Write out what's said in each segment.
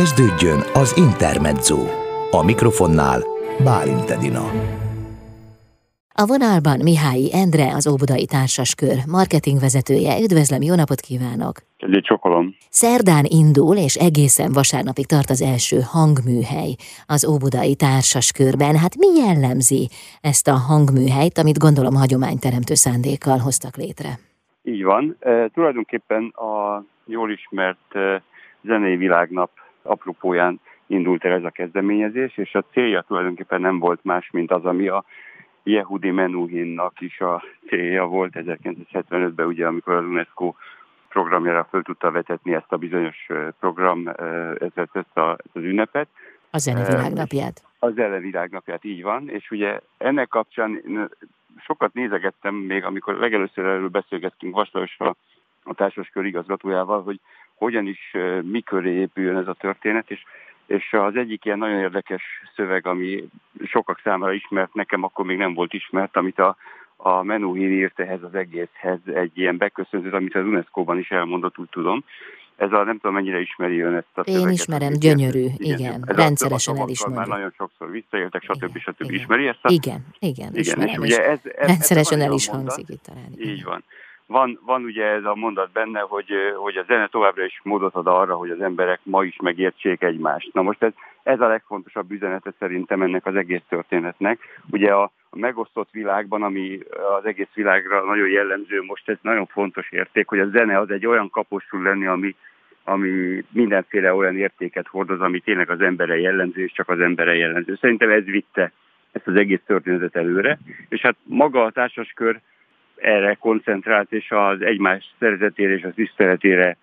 Kezdődjön az Intermezzo. A mikrofonnál Bálint Edina. A vonalban Mihályi Endre, az Óbudai Társaskör marketingvezetője. Üdvözlöm, jó napot kívánok! Egy csokolom. Szerdán indul, és egészen vasárnapig tart az első hangműhely az Óbudai Társaskörben. Hát mi jellemzi ezt a hangműhelyt, amit gondolom hagyományteremtő szándékkal hoztak létre? Így van. E, tulajdonképpen a jól ismert e, zenei világnap apropóján indult el ez a kezdeményezés, és a célja tulajdonképpen nem volt más, mint az, ami a Yehudi Menuhinnak is a célja volt 1975-ben, ugye, amikor az UNESCO programjára föl tudta vetetni ezt a bizonyos program, ezt, ezt, a, ezt az ünnepet. A zene világnapját. A zene világnapját, így van, és ugye ennek kapcsán sokat nézegettem még, amikor legelőször erről beszélgettünk Vaslajosra, a társaskör igazgatójával, hogy hogyan is, mikor épüljön ez a történet, és és az egyik ilyen nagyon érdekes szöveg, ami sokak számára ismert, nekem akkor még nem volt ismert, amit a, a Menuhin írt ehhez az egészhez egy ilyen beköszöntőt, amit az UNESCO-ban is elmondott, úgy tudom. Ez a, nem tudom, mennyire ismeri ön ezt a Én szöveget, ismerem, gyönyörű, igen, igen. Ez rendszeresen elismeri. Már nagyon sokszor visszaéltek, stb. Igen, stb. Igen. Ismeri ezt a... Igen, igen, igen ismerem, és ugye ez, ez, rendszeresen ez el is hangzik itt talán. Így van van, van ugye ez a mondat benne, hogy, hogy a zene továbbra is módot ad arra, hogy az emberek ma is megértsék egymást. Na most ez, ez a legfontosabb üzenete szerintem ennek az egész történetnek. Ugye a, a megosztott világban, ami az egész világra nagyon jellemző, most ez nagyon fontos érték, hogy a zene az egy olyan kapos tud lenni, ami, ami mindenféle olyan értéket hordoz, ami tényleg az embere jellemző, és csak az embere jellemző. Szerintem ez vitte ezt az egész történetet előre, és hát maga a társaskör erre koncentrált, és az egymás szerzetére és az tiszteletére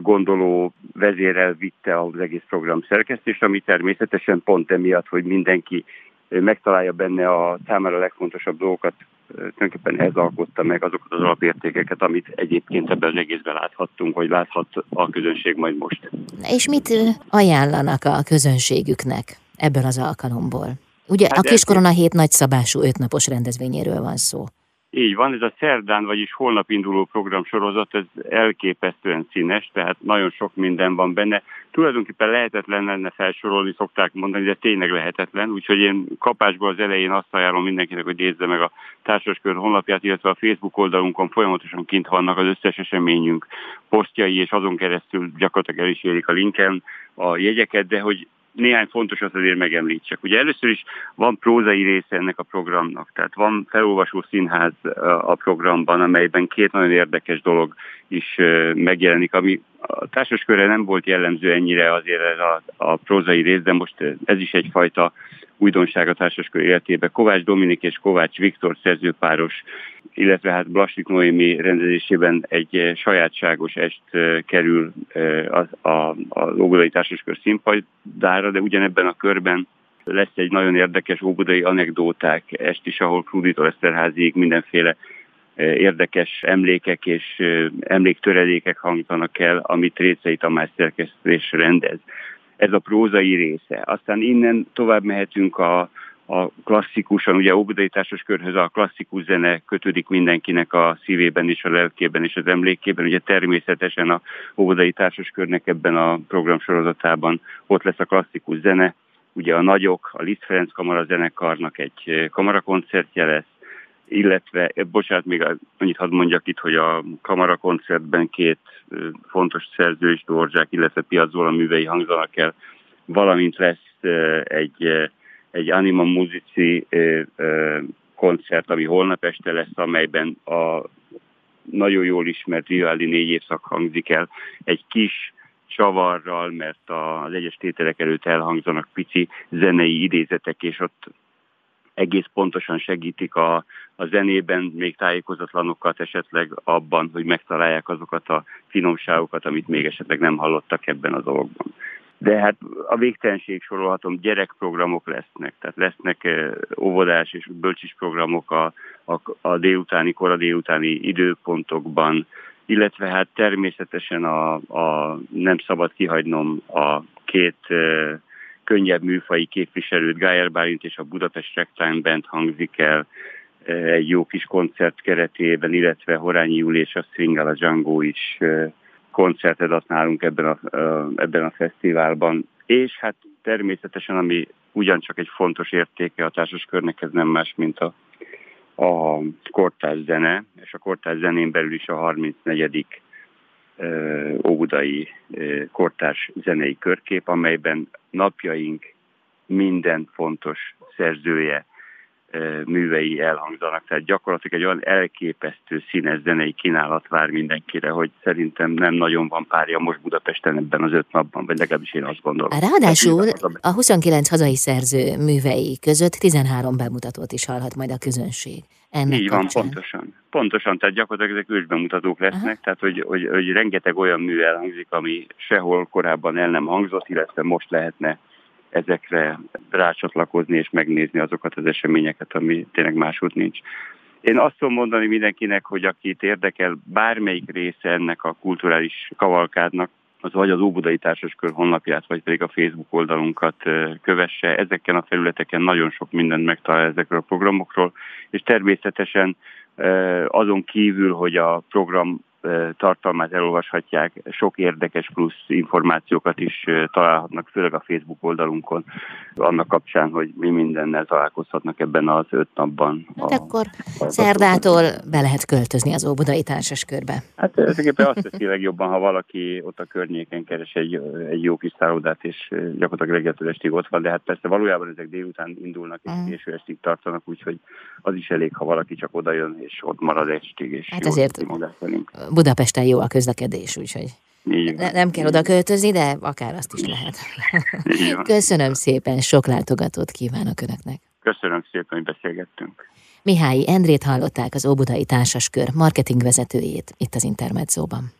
gondoló vezérel vitte az egész program szerkesztést, ami természetesen pont emiatt, hogy mindenki megtalálja benne a számára legfontosabb dolgokat, tulajdonképpen ez alkotta meg azokat az alapértékeket, amit egyébként ebben az egészben láthattunk, hogy láthat a közönség majd most. És mit ajánlanak a közönségüknek ebből az alkalomból? Ugye hát a Kiskorona hét nagyszabású ötnapos rendezvényéről van szó. Így van, ez a szerdán, vagyis holnap induló programsorozat, ez elképesztően színes, tehát nagyon sok minden van benne. Tulajdonképpen lehetetlen lenne felsorolni, szokták mondani, de tényleg lehetetlen, úgyhogy én kapásból az elején azt ajánlom mindenkinek, hogy nézze meg a társaskör honlapját, illetve a Facebook oldalunkon folyamatosan kint vannak az összes eseményünk posztjai, és azon keresztül gyakorlatilag el is érik a linken a jegyeket, de hogy néhány fontosat azért megemlítsek. Ugye először is van prózai része ennek a programnak, tehát van felolvasó színház a programban, amelyben két nagyon érdekes dolog is megjelenik, ami a társaskörre nem volt jellemző ennyire azért ez a, a prózai rész, de most ez is egyfajta újdonság a társaskör életében. Kovács Dominik és Kovács Viktor szerzőpáros, illetve hát Blasik Noémi rendezésében egy sajátságos est kerül az, a, a Óbudai Társaskör színpadára, de ugyanebben a körben lesz egy nagyon érdekes óbudai anekdóták est is, ahol Kruditól Eszterháziig mindenféle érdekes emlékek és emléktöredékek hangzanak el, amit Récei Tamás szerkesztés rendez ez a prózai része. Aztán innen tovább mehetünk a, a klasszikusan, ugye Óbudai Társas Körhöz a klasszikus zene kötődik mindenkinek a szívében és a lelkében és az emlékében. Ugye természetesen a Óbudai Társas Körnek ebben a programsorozatában ott lesz a klasszikus zene, ugye a nagyok, a Liszt Ferenc Kamara zenekarnak egy kamarakoncertje lesz, illetve, eh, bocsánat, még annyit hadd mondjak itt, hogy a Kamara koncertben két eh, fontos szerző is, Dorzsák, illetve Piazzola művei hangzanak el, valamint lesz eh, egy, egy Anima Musici koncert, ami holnap este lesz, amelyben a nagyon jól ismert Vivaldi négy évszak hangzik el, egy kis csavarral, mert az egyes tételek előtt elhangzanak pici zenei idézetek, és ott egész pontosan segítik a, a zenében még tájékozatlanokat esetleg abban, hogy megtalálják azokat a finomságokat, amit még esetleg nem hallottak ebben a dologban. De hát a végtelenség sorolhatom, gyerekprogramok lesznek, tehát lesznek eh, óvodás és bölcsis programok a, a, a délutáni, kora délutáni időpontokban, illetve hát természetesen a, a nem szabad kihagynom a két eh, könnyebb műfai képviselőt, Gájer Bálint és a Budapest Ragtime Band hangzik el eh, egy jó kis koncert keretében, illetve Horányi Júli és a Stringala Django is eh, koncertet adnálunk ebben a, ebben a fesztiválban. És hát természetesen, ami ugyancsak egy fontos értéke a társaskörnek, ez nem más, mint a, a kortárs zene, és a kortárs zenén belül is a 34. óbudai kortárs zenei körkép, amelyben napjaink minden fontos szerzője művei elhangzanak. Tehát gyakorlatilag egy olyan elképesztő színes zenei kínálat vár mindenkire, hogy szerintem nem nagyon van párja most Budapesten ebben az öt napban, vagy legalábbis én azt gondolom. Ráadásul a 29 hazai szerző művei között 13 bemutatót is hallhat majd a közönség. Ennek Így kapcsán. van, pontosan. Pontosan, tehát gyakorlatilag ezek ősbemutatók lesznek, Aha. tehát hogy, hogy, hogy rengeteg olyan mű elhangzik, ami sehol korábban el nem hangzott, illetve most lehetne ezekre rácsatlakozni és megnézni azokat az eseményeket, ami tényleg máshogy nincs. Én azt tudom mondani mindenkinek, hogy akit érdekel bármelyik része ennek a kulturális kavalkádnak, az vagy az Óbudai Társaskör honlapját, vagy pedig a Facebook oldalunkat kövesse. Ezeken a felületeken nagyon sok mindent megtalál ezekről a programokról, és természetesen azon kívül, hogy a program tartalmát elolvashatják, sok érdekes plusz információkat is találhatnak, főleg a Facebook oldalunkon, annak kapcsán, hogy mi mindennel találkozhatnak ebben az öt napban. Hát a, akkor a, szerdától be lehet költözni az Óbudai Társaskörbe. Hát ezeket azt teszi legjobban, ha valaki ott a környéken keres egy, egy jó kis szállodát, és gyakorlatilag reggeltől estig ott van, de hát persze valójában ezek délután indulnak, és mm. késő estig tartanak, úgyhogy az is elég, ha valaki csak oda jön, és ott marad estig, és hát azért Budapesten jó a közlekedés, úgyhogy ne, nem kell oda költözni, de akár azt is lehet. Köszönöm szépen, sok látogatót kívánok Önöknek. Köszönöm szépen, hogy beszélgettünk. Mihályi Endrét hallották az Óbudai Társaskör marketingvezetőjét itt az Intermedzóban.